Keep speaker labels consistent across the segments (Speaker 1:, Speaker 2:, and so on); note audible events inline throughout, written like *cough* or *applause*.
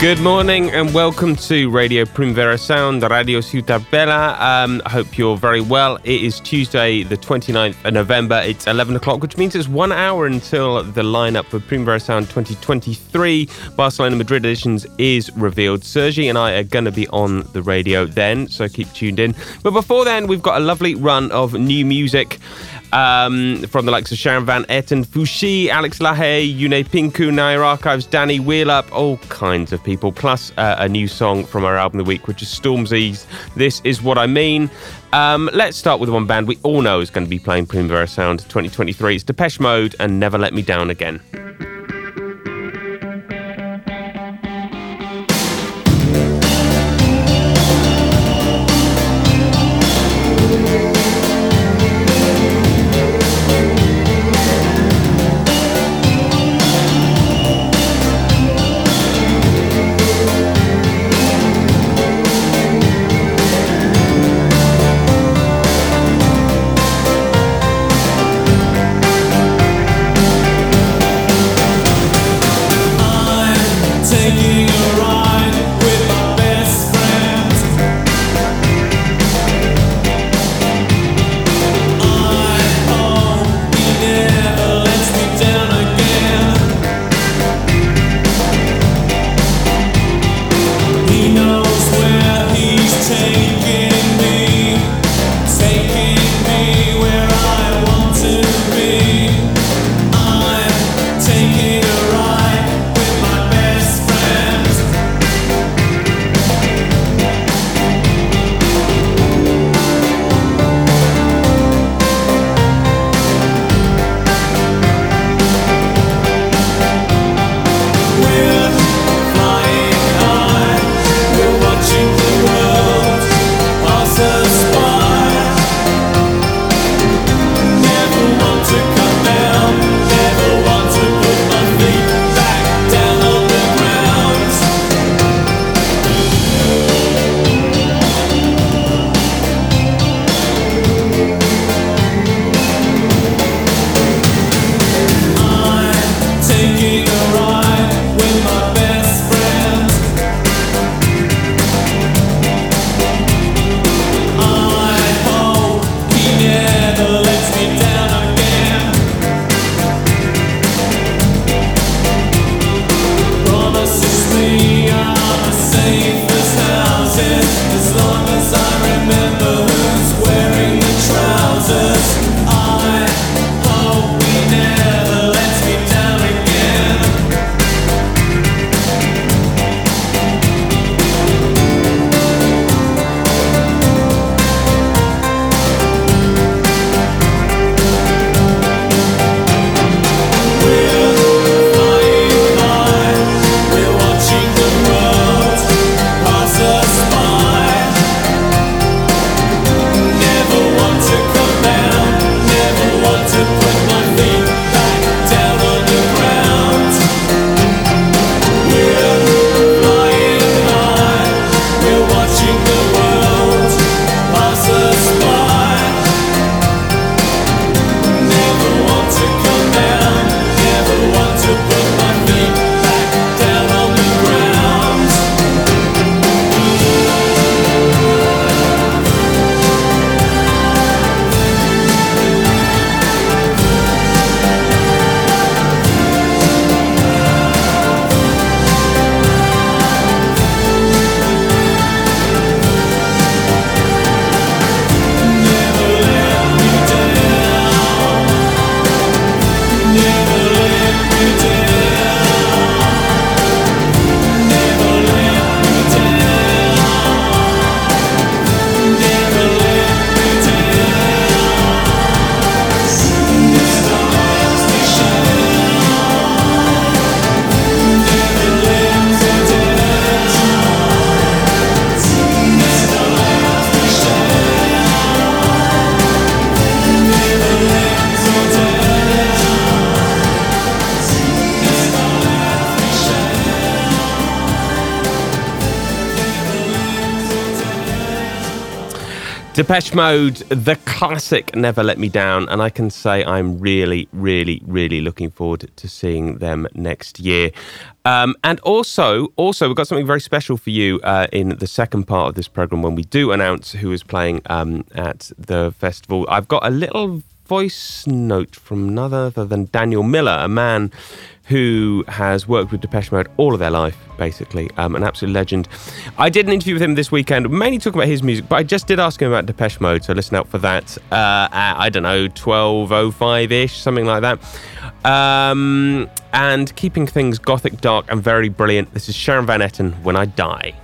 Speaker 1: Good morning and welcome to Radio Primavera Sound, Radio Ciutat Bella. Um, I hope you're very well. It is Tuesday, the 29th of November. It's 11 o'clock, which means it's one hour until the lineup for Primavera Sound 2023 Barcelona Madrid editions is revealed. Sergi and I are going to be on the radio then, so keep tuned in. But before then, we've got a lovely run of new music um, from the likes of Sharon Van Etten, Fousheé, Alex Lahey, Yune Pinku, Nia Archives, Danny Wheelup, all kinds of people, plus uh, a new song from our album of the week, which is Stormzy's This Is What I Mean. Um, let's start with one band we all know is going to be playing Primavera Sound 2023. It's Depeche Mode and Never Let Me Down Again.
Speaker 2: Depeche Mode, the classic Never Let Me Down, and I can say I'm really, really, really looking forward to seeing them next year. Um, and also, also, we've got something very special for you uh, in the second part of this program when we do announce who is playing um, at the festival. I've got a little voice note from none other than Daniel Miller, a man who has worked with Depeche Mode all of their life, basically, um, an absolute legend. I did an interview with him this weekend, mainly talking about his music, but I just did ask him about Depeche Mode, so listen out for that. Uh, at, I don't know, 12.05 ish, something like that. Um, and keeping things gothic, dark, and very brilliant, this is Sharon Van Etten, When I Die.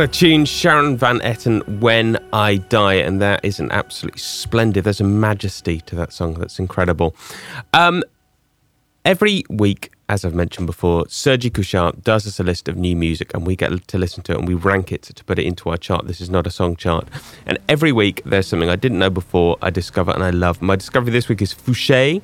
Speaker 2: What a tune, Sharon Van Etten, When I Die. And that is an absolutely splendid, there's a majesty to that song that's incredible. Um, every week,
Speaker 3: as I've mentioned before, Sergi Couchard does us a list of new music and we get to listen to it and we rank it to put it into our chart. This is not a song chart. And every week there's something I didn't know before, I discover and I love. My discovery this week is Fousheé.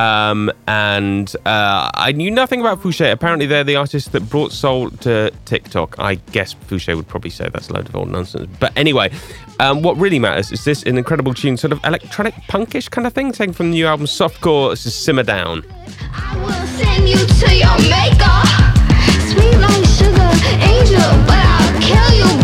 Speaker 3: Um, and uh, I knew nothing about Fousheé. Apparently, they're the artist that brought soul to TikTok. I guess Fousheé would probably say that's a load of old nonsense. But anyway, um, what really matters is this an incredible tune, sort of electronic punkish kind of thing, taken from the new album Softcore. This is Simmer Down. I will send you to your maker, sweet like sugar, angel, but I'll kill you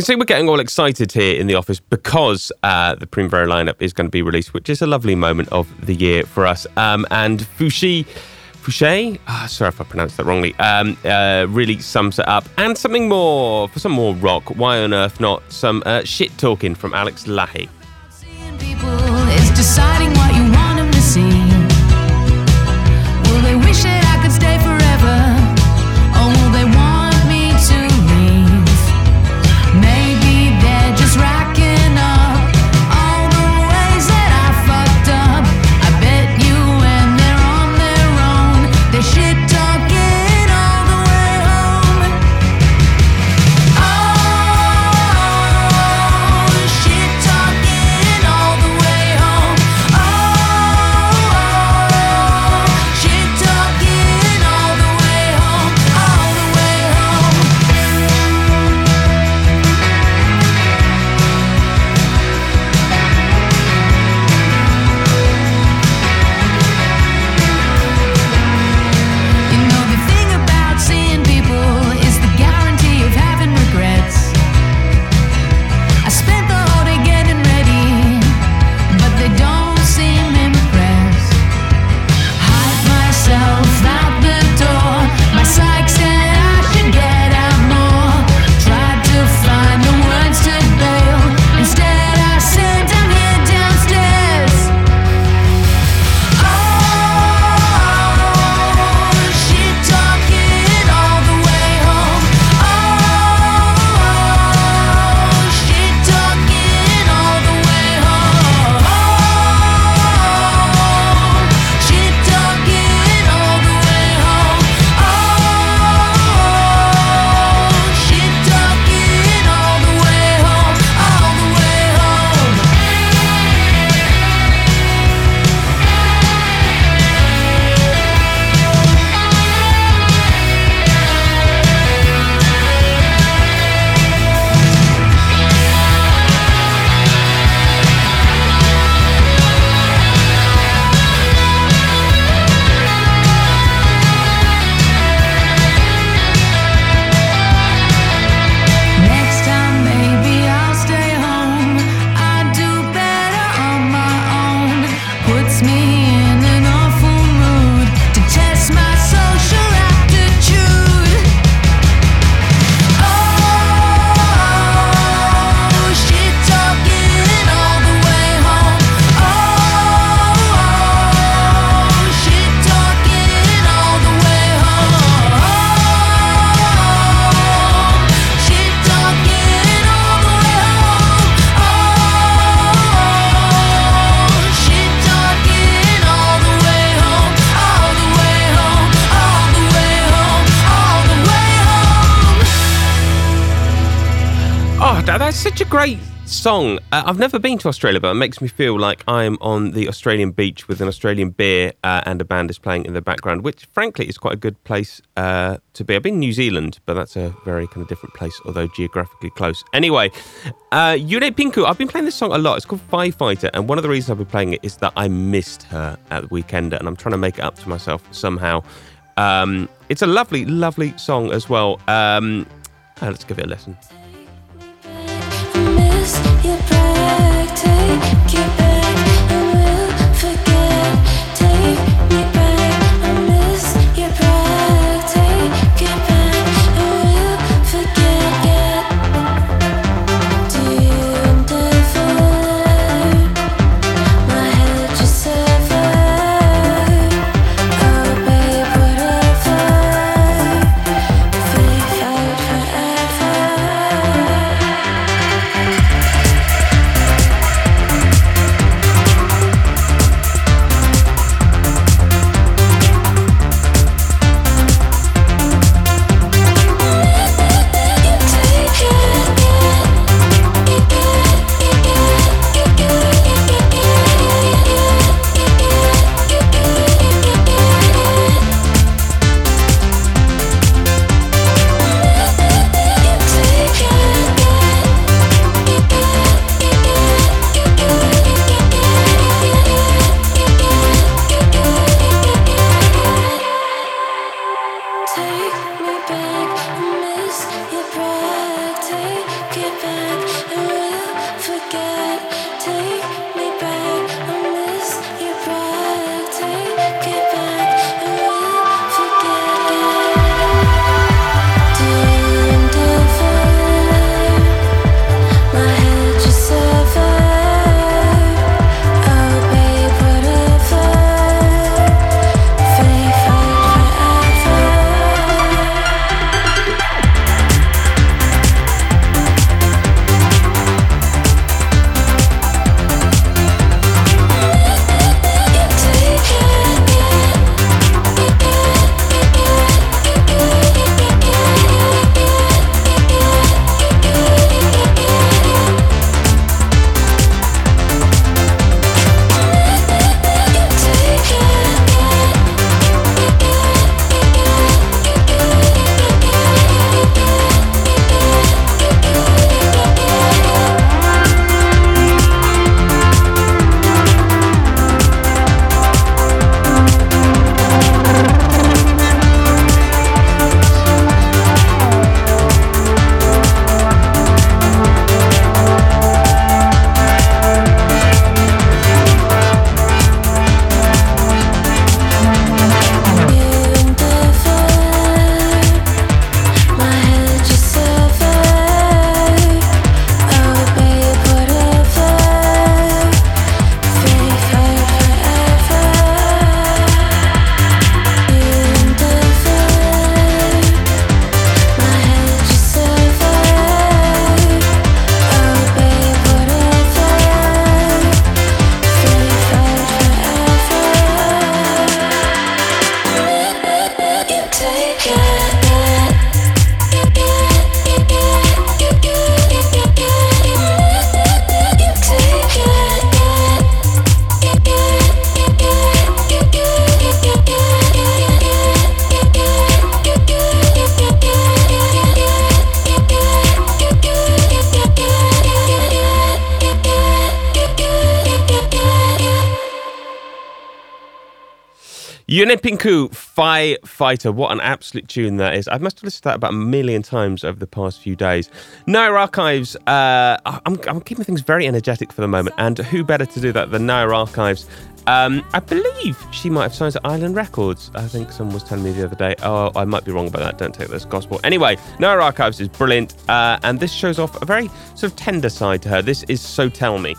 Speaker 3: can see we're getting all excited here in the office because uh, the Primavera lineup is going to be released, which is a lovely moment of the year for us. Um, and Fushi. Fousheé, ah, sorry if I pronounced that wrongly, um, uh, really sums it up. And something more, for some more rock, why on earth not some uh, shit talking from Alex Lahey?
Speaker 1: Great song. Uh, I've never been to Australia, but it makes me feel like I'm on the Australian beach with an Australian beer uh, and a band is playing in the background, which frankly is quite a good place uh, to be. I've been New Zealand, but that's a very kind of different place, although geographically close. Anyway, uh, Yune Pinku, I've been playing this song a lot. It's called Firefighter, and one of the reasons I've been playing it is that I missed her at the weekend, and I'm trying to make it up to myself somehow. Um, it's a lovely, lovely song as well. Um, uh, let's give it a listen. You your Yune Pinku Firefighter. What an absolute tune that is. I must have listened to that about a million times over the past few days. Nia Archives, uh, I'm, I'm, keeping things very energetic for the moment, and who better to do that than Nia Archives? Um, I believe she might have signed to Island Records. I think someone was telling me the other day. Oh, I might be wrong about that. Don't take this gospel. Anyway, Nia Archives is brilliant, uh, and this shows off a very sort of tender side to her. This is So Tell Me.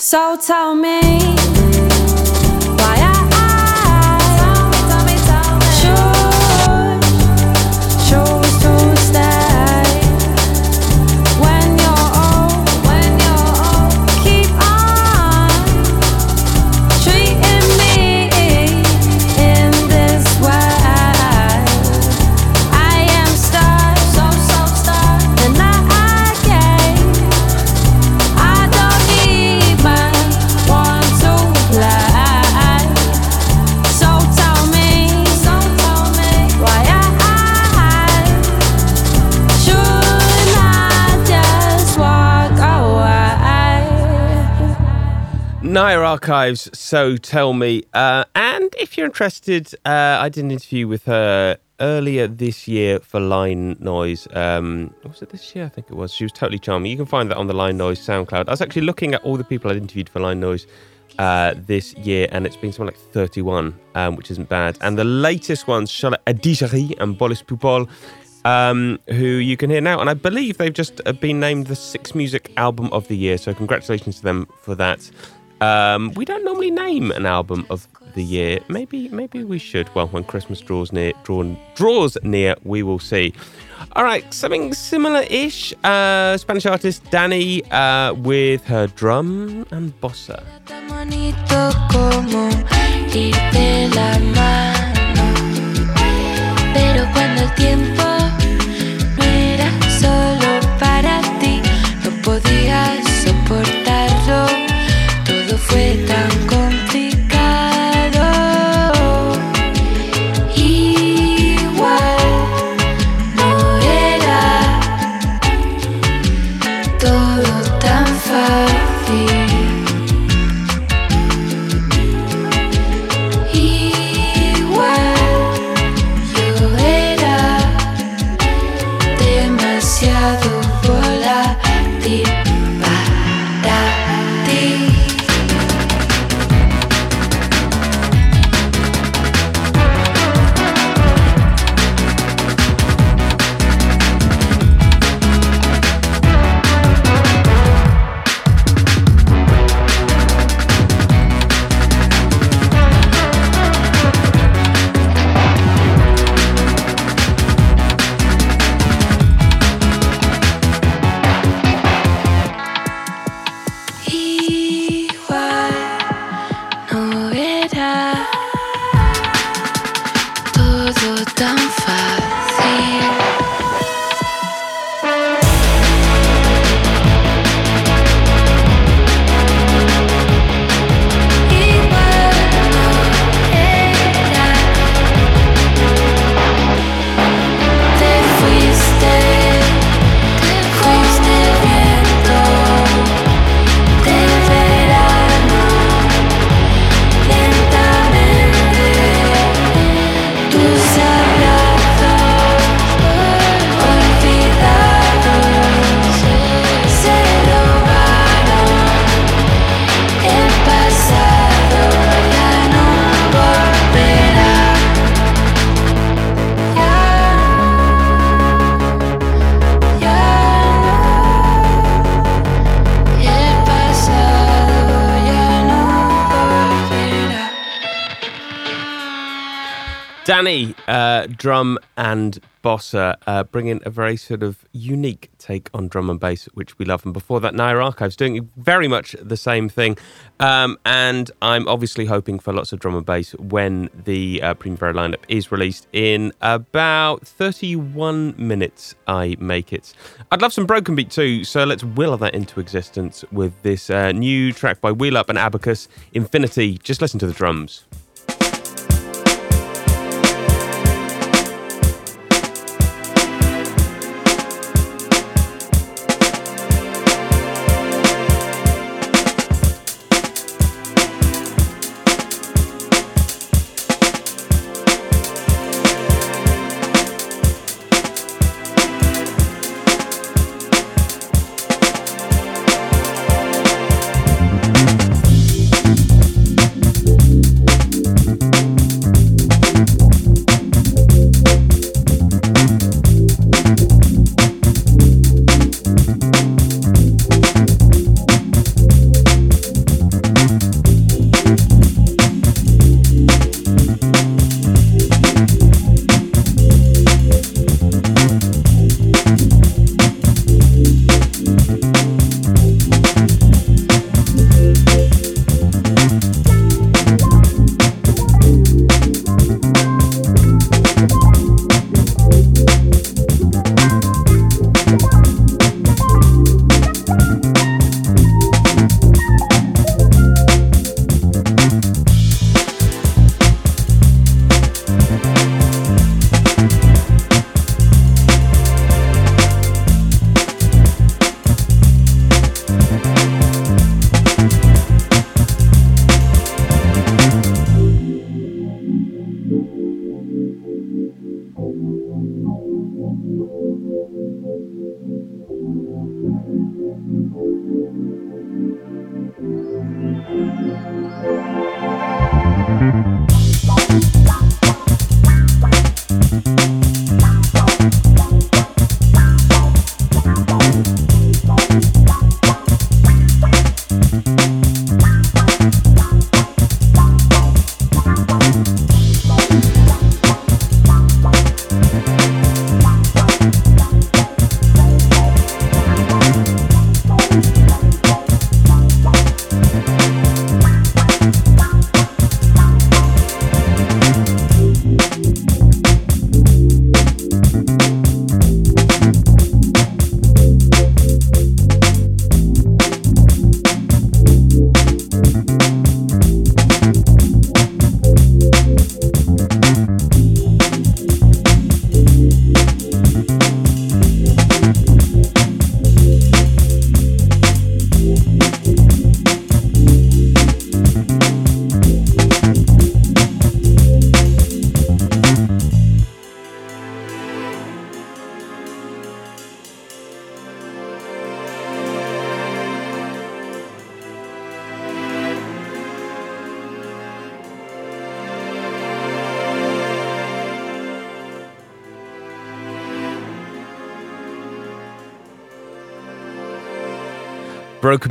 Speaker 2: So tell me.
Speaker 1: Nia Archives, so tell me. Uh, and if you're interested, uh, I did an interview with her earlier this year for Line Noise. Um, was it this year? I think it was. She was totally charming. You can find that on the Line Noise SoundCloud. I was actually looking at all the people I'd interviewed for Line Noise uh, this year, and it's been something like 31, um, which isn't bad. And the latest ones, Charlotte Adigéry and Bolis Pupul, um, who you can hear now. And I believe they've just uh, been named the Six Music Album of the Year. So congratulations to them for that. Um, we don't normally name an album of the year. Maybe, maybe we should. Well, when Christmas draws near, drawn, draws near, we will see. All right, something similar-ish. Uh, Spanish artist Dani uh, with her drum and bossa. Danny, uh, drum and bossa, uh, bringing a very sort of unique take on drum and bass, which we love. And before that, Nia Archives doing very much the same thing. Um, and I'm obviously hoping for lots of drum and bass when the uh, Primavera lineup is released in about 31 minutes. I make it. I'd love some broken beat too, so let's will that into existence with this uh, new track by Wheel Up and Abacus, Infinity. Just listen to the drums.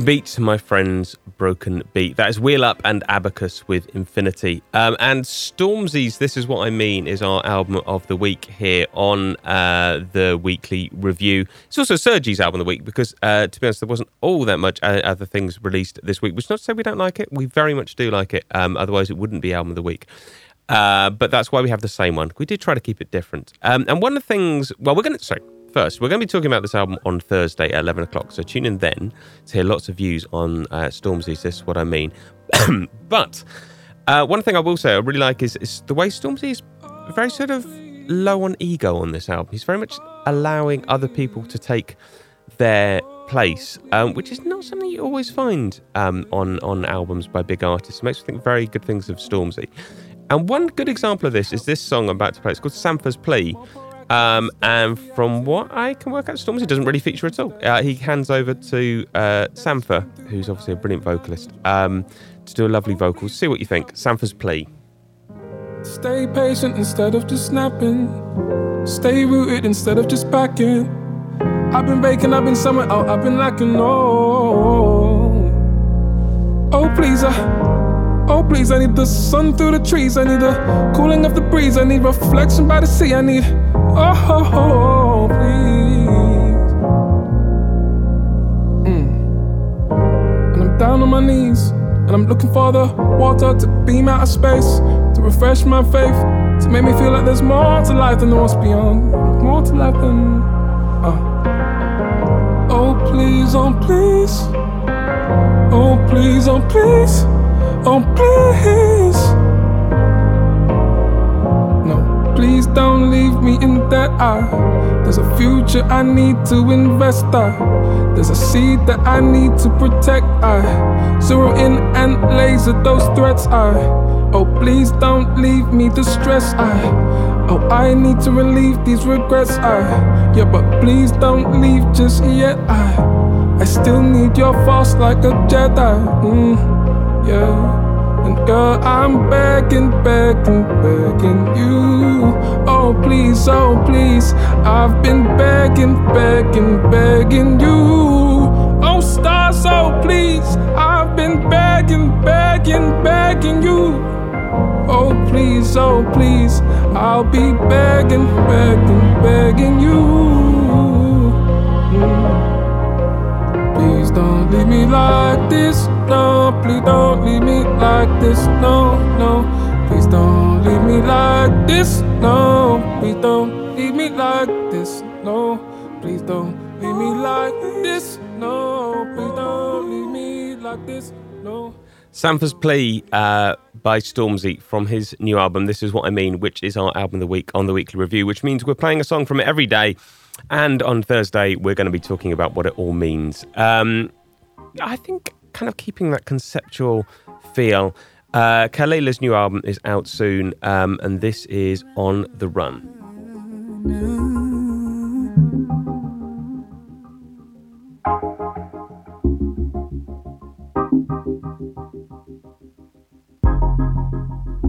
Speaker 1: Beat, my friends, Broken Beat. That is Wheel Up and Abacus with Infinity. Um, and Stormzy's This Is What I Mean is our album of the week here on uh, the weekly review. It's also Sergi's album of the week because, uh, to be honest, there wasn't all that much uh, other things released this week, which not to say we don't like it. We very much do like it. Um, otherwise, it wouldn't be album of the week. Uh, but that's why we have the same one. We did try to keep it different. Um, and one of the things, well, we're going to, sorry, First, we're going to be talking about this album on Thursday at 11 o'clock, so tune in then to hear lots of views on uh, This Is What I Mean. *coughs* but uh, one thing I will say I really like is, is the way Stormzy is very sort of low on ego on this album. He's very much allowing other people to take their place, um, which is not something you always find um, on, on albums by big artists. It makes me think very good things of Stormzy. And one good example of this is this song I'm about to play. It's called Sampha's Plea. Um, and from what I can work out, Stormzy doesn't really feature at all. Uh, he hands over to uh, Sampha, who's obviously a brilliant vocalist, um, to do a lovely vocal. See what you think. Sampha's plea.
Speaker 4: Stay patient instead of just snapping. Stay rooted instead of just backing. I've been baking, I've been somewhere out, I've been lacking. Oh, oh, please, uh, Oh, please, I need the sun through the trees. I need the cooling of the breeze. I need reflection by the sea. I need, oh, oh, oh please. Mm. And I'm down on my knees. And I'm looking for the water to beam out of space, to refresh my faith, to make me feel like there's more to life than what's beyond. More to life than. Uh. Oh, please, oh, please. Oh, please, oh, please. Oh, please. No, please don't leave me in that eye. There's a future I need to invest. I. There's a seed that I need to protect. I zero in and laser those threats. I. Oh, please don't leave me distressed. I. Oh, I need to relieve these regrets. I. Yeah, but please don't leave just yet. I. I still need your force like a Jedi. Mm yeah. And girl, I'm begging, begging, begging you. Oh, please, oh, please. I've been begging, begging, begging you. Oh, stars, oh, please. I've been begging, begging, begging you. Oh, please, oh, please. I'll be begging, begging, begging you. Mm. Please don't leave me like this, no. Please don't leave me like this, no, no. Please don't leave me like this, no. Please don't leave me like this, no. Please don't leave me like this, no. Please don't leave me like this, no.
Speaker 1: Sampha's Plea uh, by Stormzy from his new album, This Is What I Mean, which is our album of the week on the weekly review, which means we're playing a song from it every day. And on Thursday, we're going to be talking about what it all means. Um, I think kind of keeping that conceptual feel. Uh, Kelela's new album is out soon, um, and this is On the Run.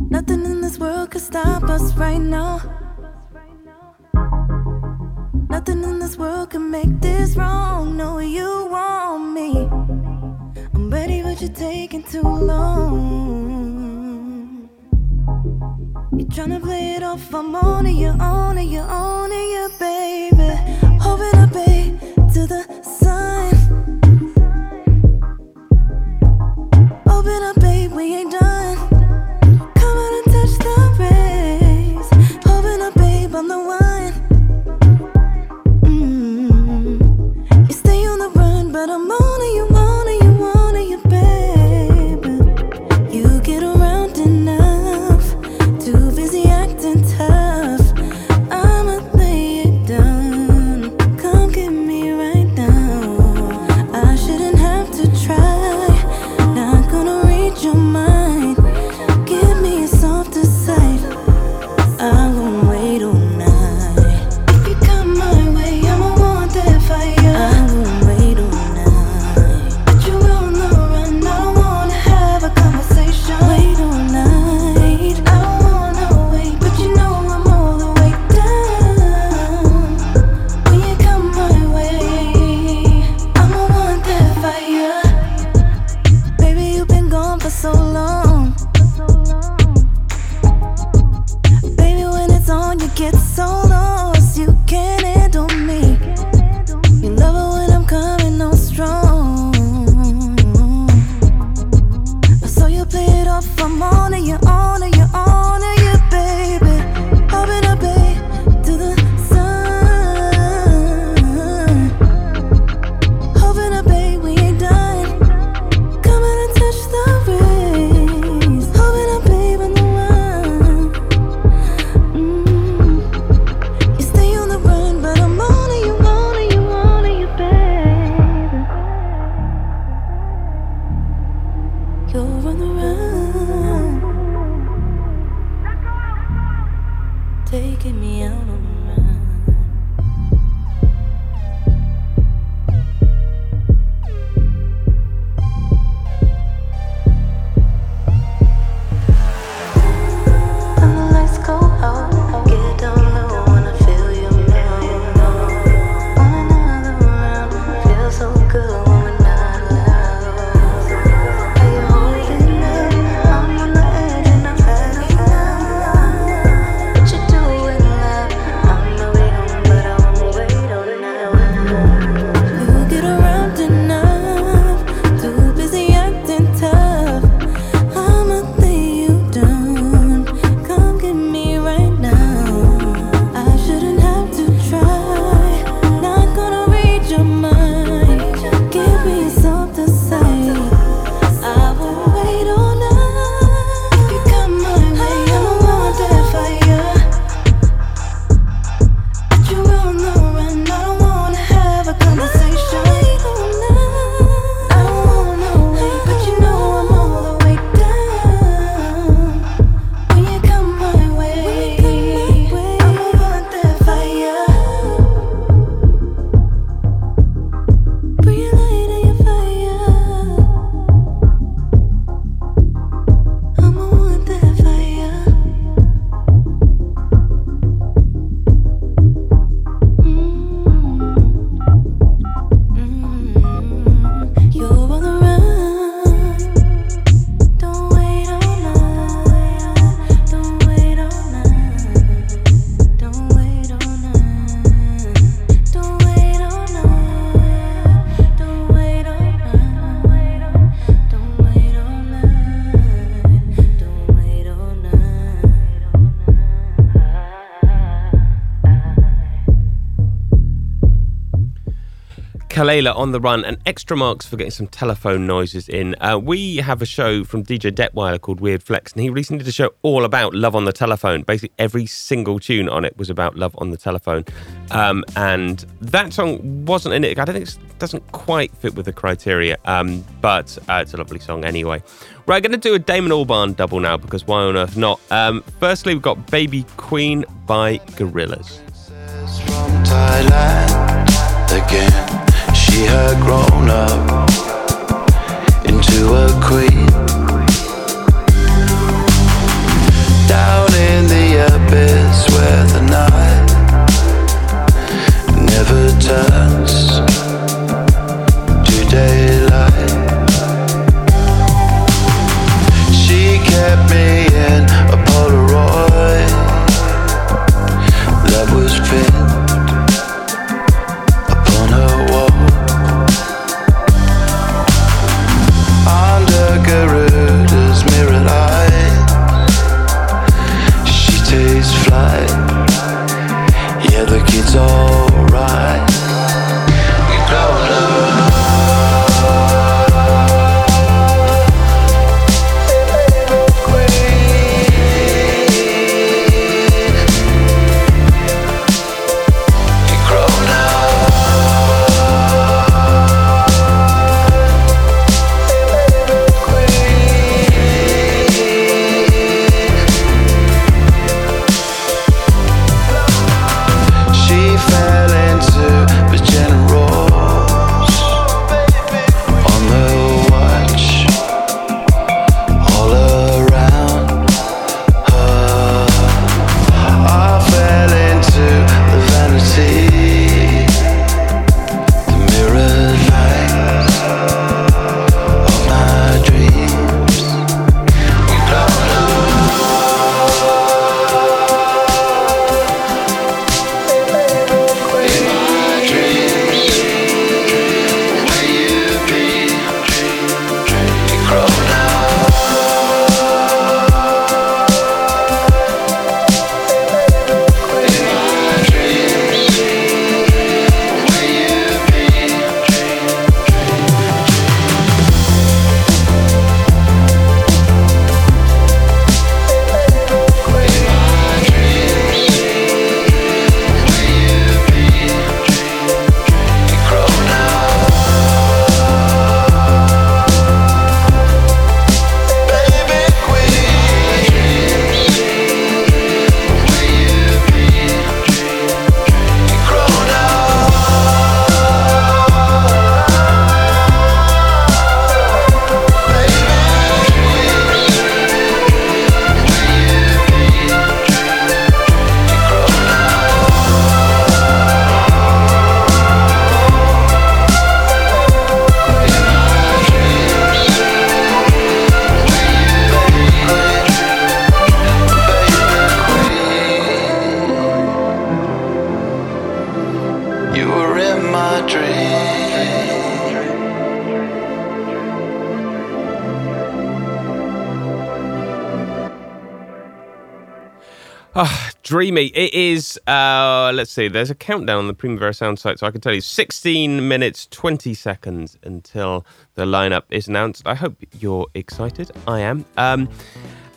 Speaker 5: Nothing in this world could stop us right now. Nothing in this world can make this wrong. No, you want me. Ready, but you're taking too long. You're trying to play it off. I'm on it, you're on it, you're on it, you baby. Hoping up, babe, to the sun. Open up, babe, we ain't done.
Speaker 1: Kelela on the run, and extra marks for getting some telephone noises in. Uh, we have a show from DJ Detweiler called Weird Flex, and he recently did a show all about love on the telephone. Basically, every single tune on it was about love on the telephone, um, and that song wasn't in it. I don't think it doesn't quite fit with the criteria, um, but uh, it's a lovely song anyway. Right, going to do a Damon Albarn double now because why on earth not? Um, firstly, we've got Baby Queen by
Speaker 6: Thailand again. She had grown up into a queen. Down in the abyss where the night never turns to daylight. She kept me in a Polaroid that was
Speaker 1: Dreamy. It is, uh, let's see, there's a countdown on the Primavera Sound site, so I can tell you 16 minutes, 20 seconds until the lineup is announced. I hope you're excited. I am. Um,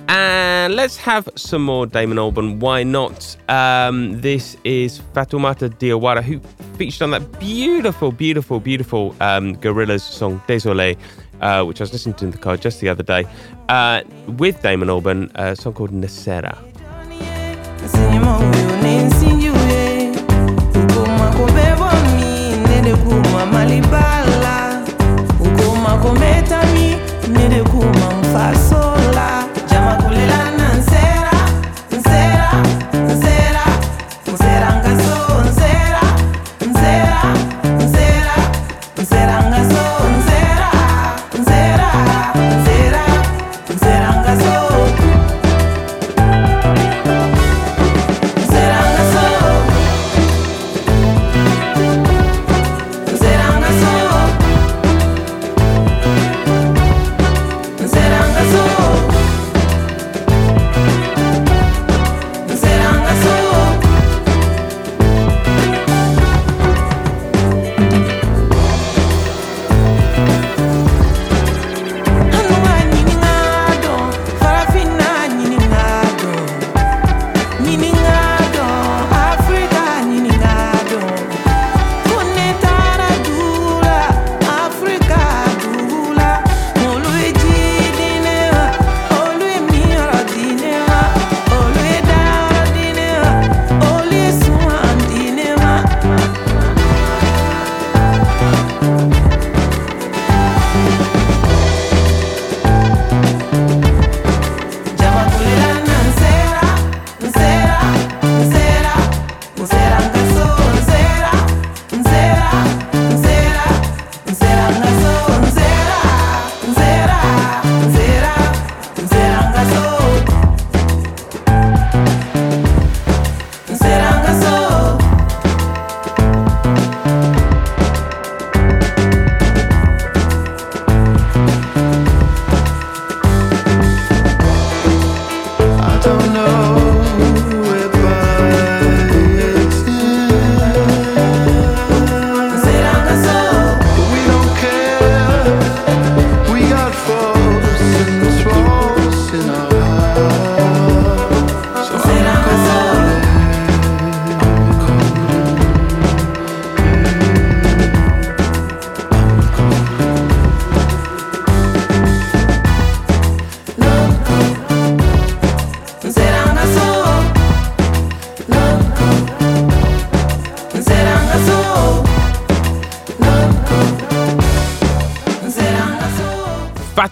Speaker 1: and let's have some more Damon Albarn. Why not? Um, this is Fatoumata Diawara, who featured on that beautiful, beautiful, beautiful um, Gorillaz song Désolé, uh, which I was listening to in the car just the other day, uh, with Damon Albarn, a song called
Speaker 7: Nsera. Malibala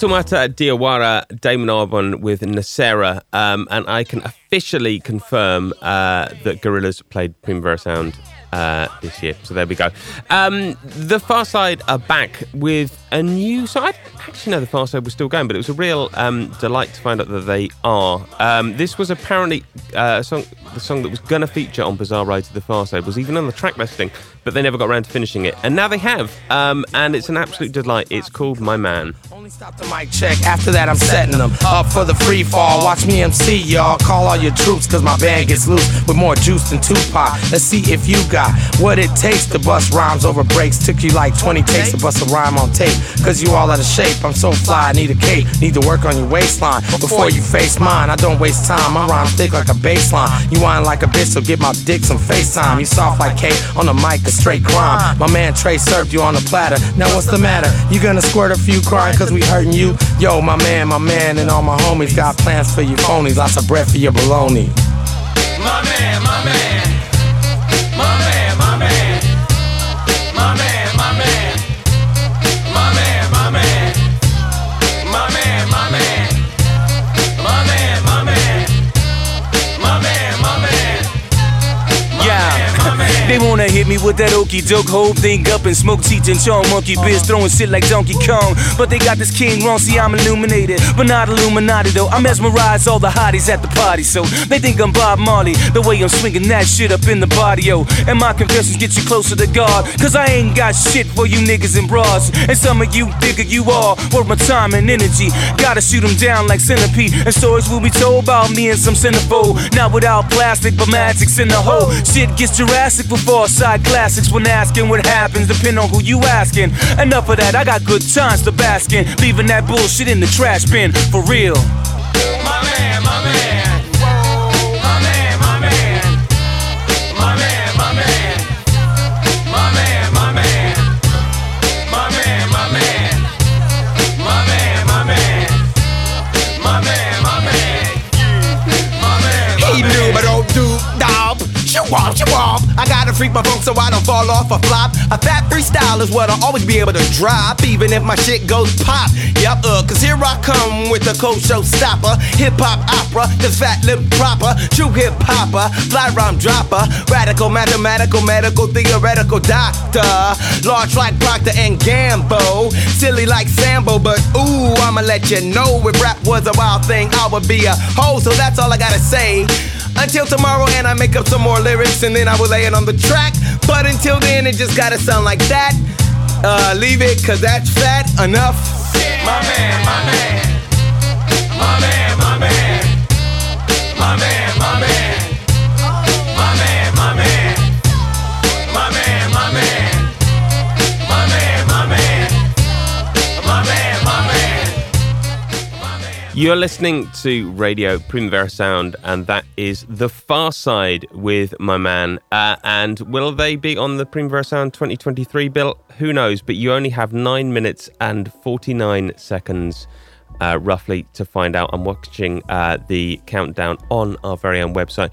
Speaker 1: Fatoumata Diawara, Damon Albarn with Nsera, um, and I can officially confirm uh, that Gorillaz played Primavera Sound uh, this year. So there we go. Um, the Pharcyde are back with a new song. I actually know the Pharcyde was still going, but it was a real um, delight to find out that they are. Um, this was apparently uh, a song, the song that was going to feature on Bizarre Ride II the Pharcyde was even on the track listing, but they never got around to finishing it. And now they have, um, and it's an absolute delight. It's called My Man.
Speaker 8: Only stop the mic check. After that, I'm setting them up for the free fall. Watch me MC, y'all. Call all your troops, cause my band gets loose with more juice than Tupac. Let's see if you got what it takes to bust rhymes over breaks. Took you like 20 takes to bust a rhyme on tape. Cause you all out of shape. I'm so fly, I need a cape. Need to work on your waistline before you face mine. I don't waste time. My rhyme thick like a baseline. You whine like a bitch, so get my dick some FaceTime. You soft like cake on the mic, a straight crime. My man Trey served you on a platter. Now what's the matter? You gonna squirt a few crying cause we hurting you? Yo, my man, my man, and all my homies got plans for you phonies. Lots of bread for your baloney.
Speaker 9: My man. My man, my man.
Speaker 10: They wanna hit me with that okey doke whole thing up and smoke Cheech and Chong monkey biz throwing shit like Donkey Kong. But they got this king wrong, see I'm illuminated, but not Illuminati though. I mesmerize all the hotties at the party, so they think I'm Bob Marley. The way I'm swinging that shit up in the body, yo. And my confessions get you closer to God, cause I ain't got shit for you niggas and bras. And some of you bigger you are, worth my time and energy. Gotta shoot them down like centipede. And stories will be told about me and some centerfold. Not without plastic, but magic's in the hole. Shit gets Jurassic before side classics when asking what happens, depend on who you asking. Enough of that, I got good times to bask in. Leaving that bullshit in the trash bin, for real.
Speaker 9: My man, my man.
Speaker 8: I gotta freak my funk so I don't fall off or flop. A fat freestyle is what I'll always be able to drop, even if my shit goes pop. Yep, uh, cause here I come with a cold showstopper. Hip hop opera, cause fat lip proper. True hip hopper, fly rhyme dropper. Radical, mathematical, medical, theoretical doctor. Large like Procter and Gamble. Silly like Sambo, but ooh, I'ma let you know if rap was a wild thing, I would be a hoe, so that's all I gotta say. Until tomorrow, and I make up some more lyrics, and then I will lay it on the track. But until then, it just gotta sound like that. Uh, leave it, cause that's fat enough.
Speaker 9: My man, my man. My man, my man. My man, my man.
Speaker 1: You're listening to Radio Primavera Sound, and that is The Pharcyde with my man. Uh, and will they be on the Primavera Sound 2023 bill? Who knows? But you only have nine minutes and 49 seconds. Uh, roughly to find out. I'm watching uh, the countdown on our very own website.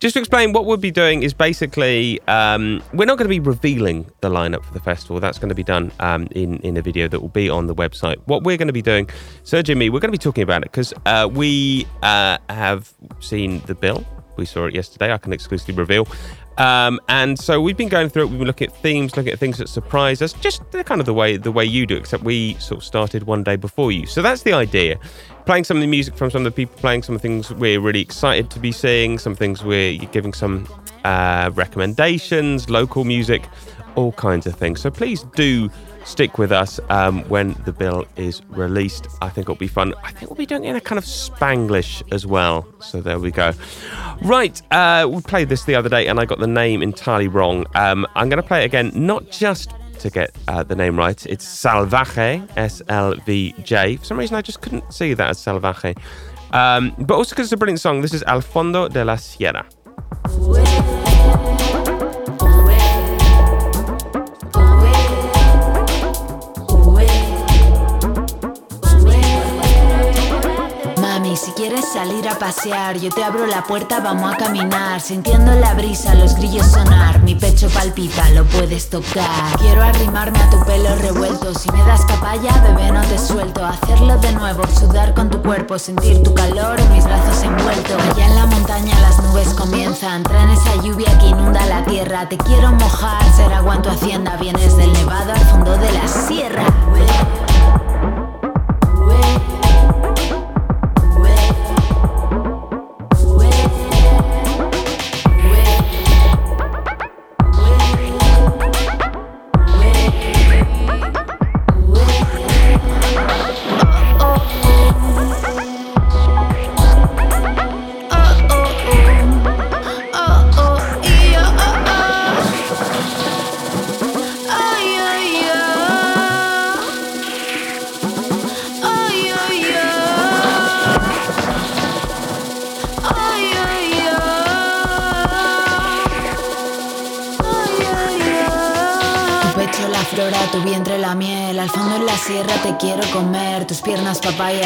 Speaker 1: Just to explain, what we'll be doing is basically um, we're not going to be revealing the lineup for the festival. That's going to be done um, in in a video that will be on the website. What we're going to be doing, and me, we're going to be talking about it because uh, we uh, have seen the bill. We saw it yesterday. I can exclusively reveal. Um, and so we've been going through it. We've been looking at themes, looking at things that surprise us, just the kind of the way the way you do. Except we sort of started one day before you. So that's the idea. Playing some of the music from some of the people, playing some of the things we're really excited to be seeing, some things we're giving some uh, recommendations, local music, all kinds of things. So please do stick with us um, when the bill is released. I think it'll be fun. I think we'll be doing it in a kind of Spanglish as well. So there we go. Right, uh, we played this the other day and I got the name entirely wrong. Um, I'm going to play it again, not just to get uh, the name right. It's Salvaje, S L V J. For some reason, I just couldn't see that as Salvaje. Um, but also because it's a brilliant song. This is Al Fondo de la Sierra.
Speaker 11: Quieres salir a pasear, yo te abro la puerta, vamos a caminar. Sintiendo la brisa, los grillos sonar. Mi pecho palpita, lo puedes tocar. Quiero arrimarme a tu pelo revuelto. Si me das papaya, bebé, no te suelto. Hacerlo de nuevo, sudar con tu cuerpo, sentir tu calor en mis brazos envueltos. Allá en la montaña las nubes comienzan. Traen esa lluvia que inunda la tierra. Te quiero mojar, ser agua hacienda. Vienes del nevado al fondo de la sierra.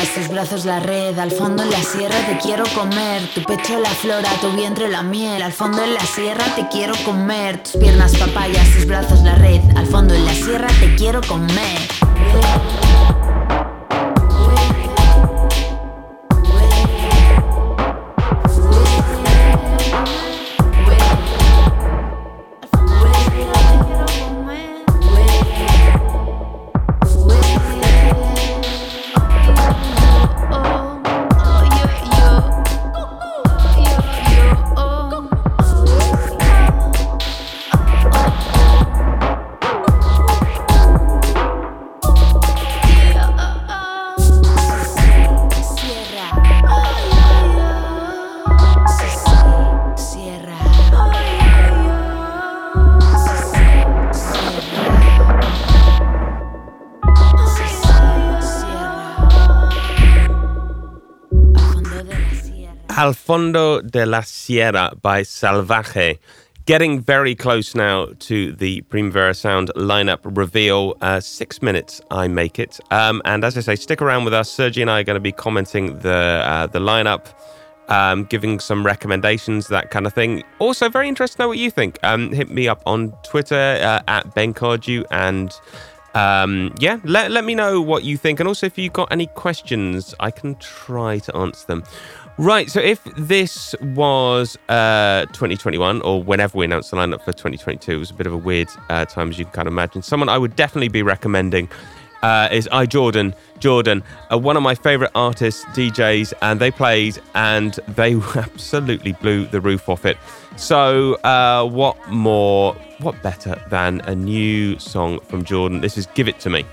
Speaker 11: Tus brazos la red, al fondo en la sierra te quiero comer, tu pecho la flora, tu vientre la miel, al fondo en la sierra te quiero comer, tus piernas papayas, tus brazos la red, al fondo en la sierra te quiero comer.
Speaker 1: Al Fondo de la Sierra by Salvaje. Getting very close now to the Primavera Sound lineup reveal. Uh, six minutes, I make it. Um, and as I say, stick around with us. Sergi and I are going to be commenting the uh, the lineup, um, giving some recommendations, that kind of thing. Also, very interested to know what you think. Um, hit me up on Twitter uh, at Ben Cardew and um, yeah, let, let me know what you think. And also, if you've got any questions, I can try to answer them. Right, so if this was uh, 2021 or whenever we announced the lineup for 2022, it was a bit of a weird uh, time, as you can kind of imagine. Someone I would definitely be recommending uh, is I Jordan. Jordan, uh, one of my favorite artists, DJs, and they played and they *laughs* absolutely blew the roof off it. So, uh, what more, what better than a new song from Jordan? This is Give It to Me.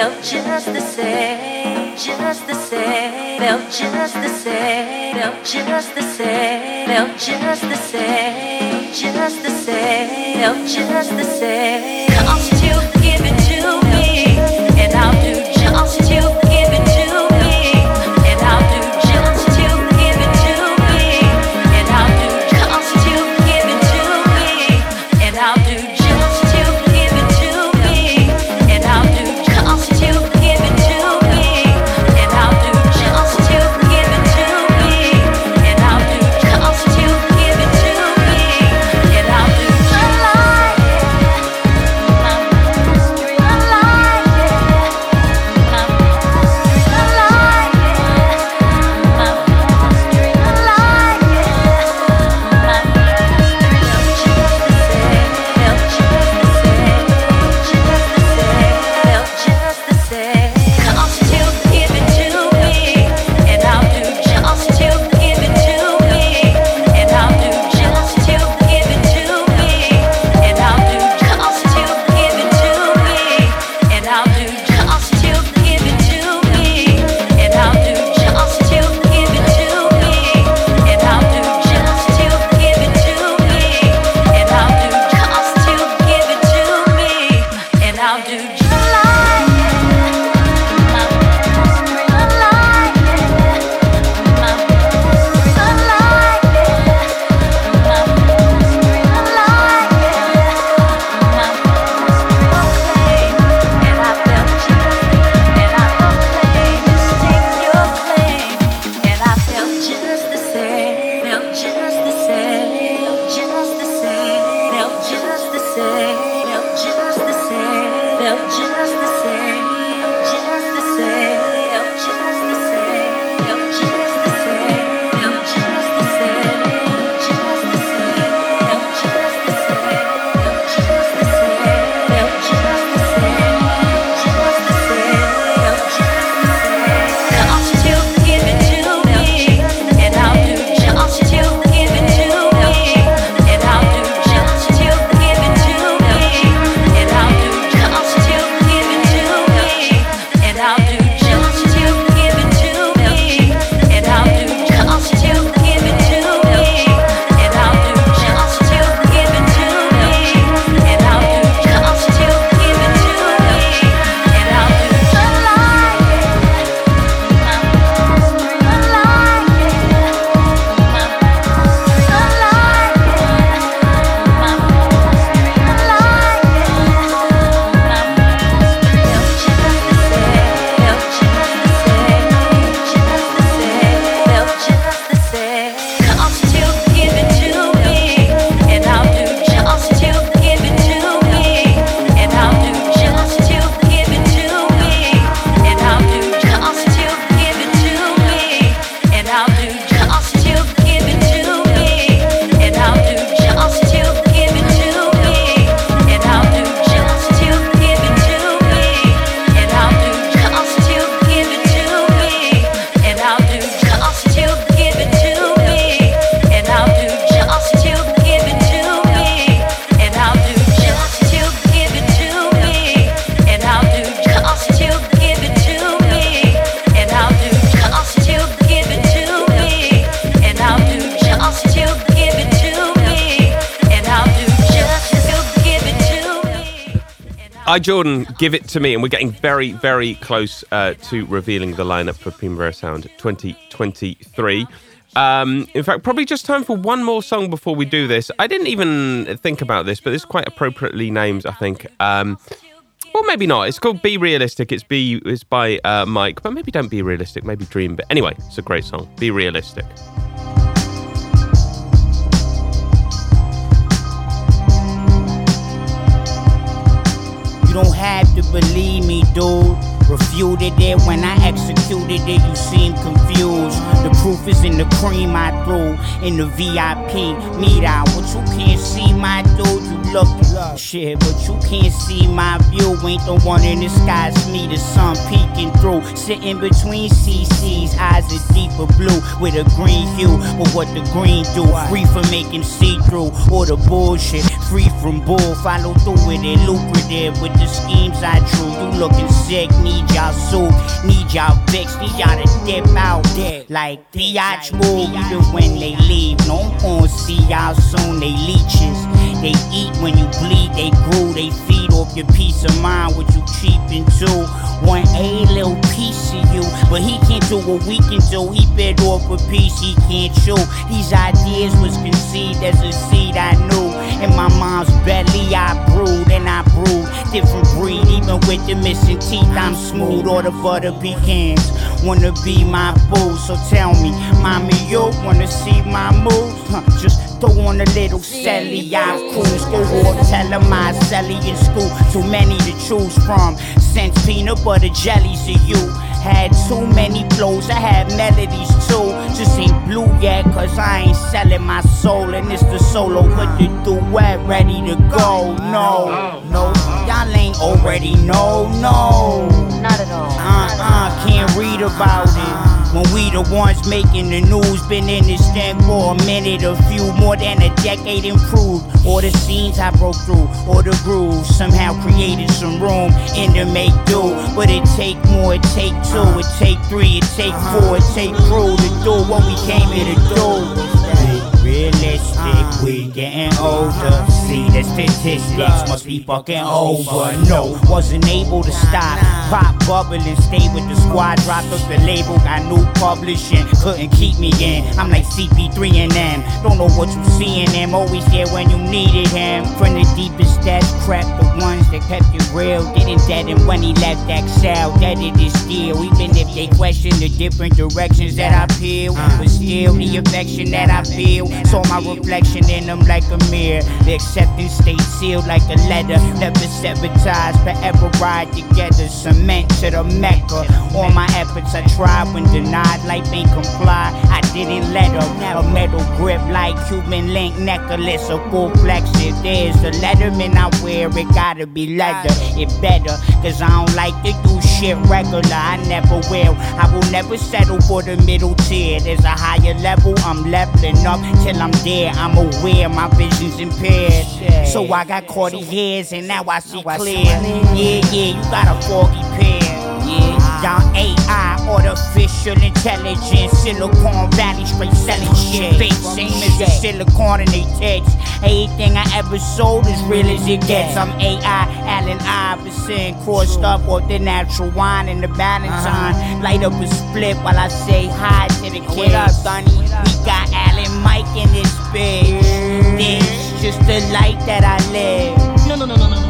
Speaker 12: Felt just the same, just the same, felt just the same, felt just the same, felt just the same, just the same, felt just the same.
Speaker 1: Jordan, give it to me, and we're getting very, very close uh, to revealing the lineup for Primavera Sound 2023. Um, in fact, probably just time for one more song before we do this. I didn't even think about this, but it's quite appropriately named, I think. Um, well, maybe not. It's called "Be Realistic." It's be it's by uh, Mike, but maybe don't be realistic. Maybe dream. But anyway, it's a great song. Be realistic.
Speaker 13: You don't have to believe me, dude. Refuted it when I executed it, you seem confused. The proof is in the cream I threw in the VIP meet out. What you can't see, my dude, you look shit, but you can't see my view. Ain't the one in the sky, it's me, the sun peeking through. Sitting between CC's eyes is deeper blue with a green hue. But what the green do? Free from making see through or the bullshit. Free from bull, follow through with it. Lucrative with the schemes I drew. You looking sick, need y'all soup, need y'all fix, need y'all to dip out there like biatch move. Even when they leave, no one see y'all soon. They leeches. They eat when you bleed, they grew, they feed off your peace of mind, what you cheap into. Want a little piece of you, but he can't do what we can do. He bit off a piece he can't chew. These ideas was conceived as a seed I knew. In my mom's belly, I brewed and I brewed. Different breed, even with the missing teeth, I'm smooth. All the butter pecans wanna be my boo. So tell me, mommy, you wanna see my moves? Huh, just throw on a little celly, I cruise. Go hard, tell them I celly in school. Too many to choose from. Since peanut butter jellies to you. Had too many flows, I had melodies too. Just ain't blue yet, cause I ain't selling my soul. And it's the solo with the duet ready to go. No, no, y'all ain't already know, no.
Speaker 12: Not at all.
Speaker 13: Uh uh, can't read about it. When we the ones making the news, been in this thing for a minute, a few more than a decade improved. All the scenes I broke through, all the grooves, somehow created some room in the make do. But it take more, it take two, it take three, it take four, it take crew to do what we came here to do. Realistic, uh. we getting older. See the statistics must be fucking over. No, wasn't able to stop. Pop bubbling, stay with the squad. Dropped up the label, got new publishing. Couldn't keep me in. I'm like CP3 and them. Don't know what you see in them. Always there when you needed him. From the deepest depths, crept the ones that kept it real. Didn't deaden when he left Excel. Deaded is still. Even if they question the different directions that I peel. Uh. But still, the affection that I feel. Saw my reflection in them like a mirror. The acceptance stayed sealed like a letter. Never sabotage, forever ride together. Cement to the Mecca. All my efforts I tried when denied. Life ain't comply. I didn't let her. A metal grip like Cuban link necklace. A full flex. If there's a letterman I wear, it gotta be leather. It better, cause I don't like to do shit regular. I never will. I will never settle for the middle tier. There's a higher level. I'm leveling up till I'm there. I'm aware my vision's impaired. So I got Cartiers and now I see clear. Yeah, yeah, you got a foggy pair. Yeah, y'all AI, artificial intelligence, Silicon Valley straight selling shit. Fake same as the silicon in they text. Everything I ever sold as real as it gets. I'm AI, Allen Iverson, crossed up with the natural wine and the Valentine. Light up a split while I say hi to the kids. What up, Sonny? We got mic in this bitch. This just the life that I live. No, no, no, no, no.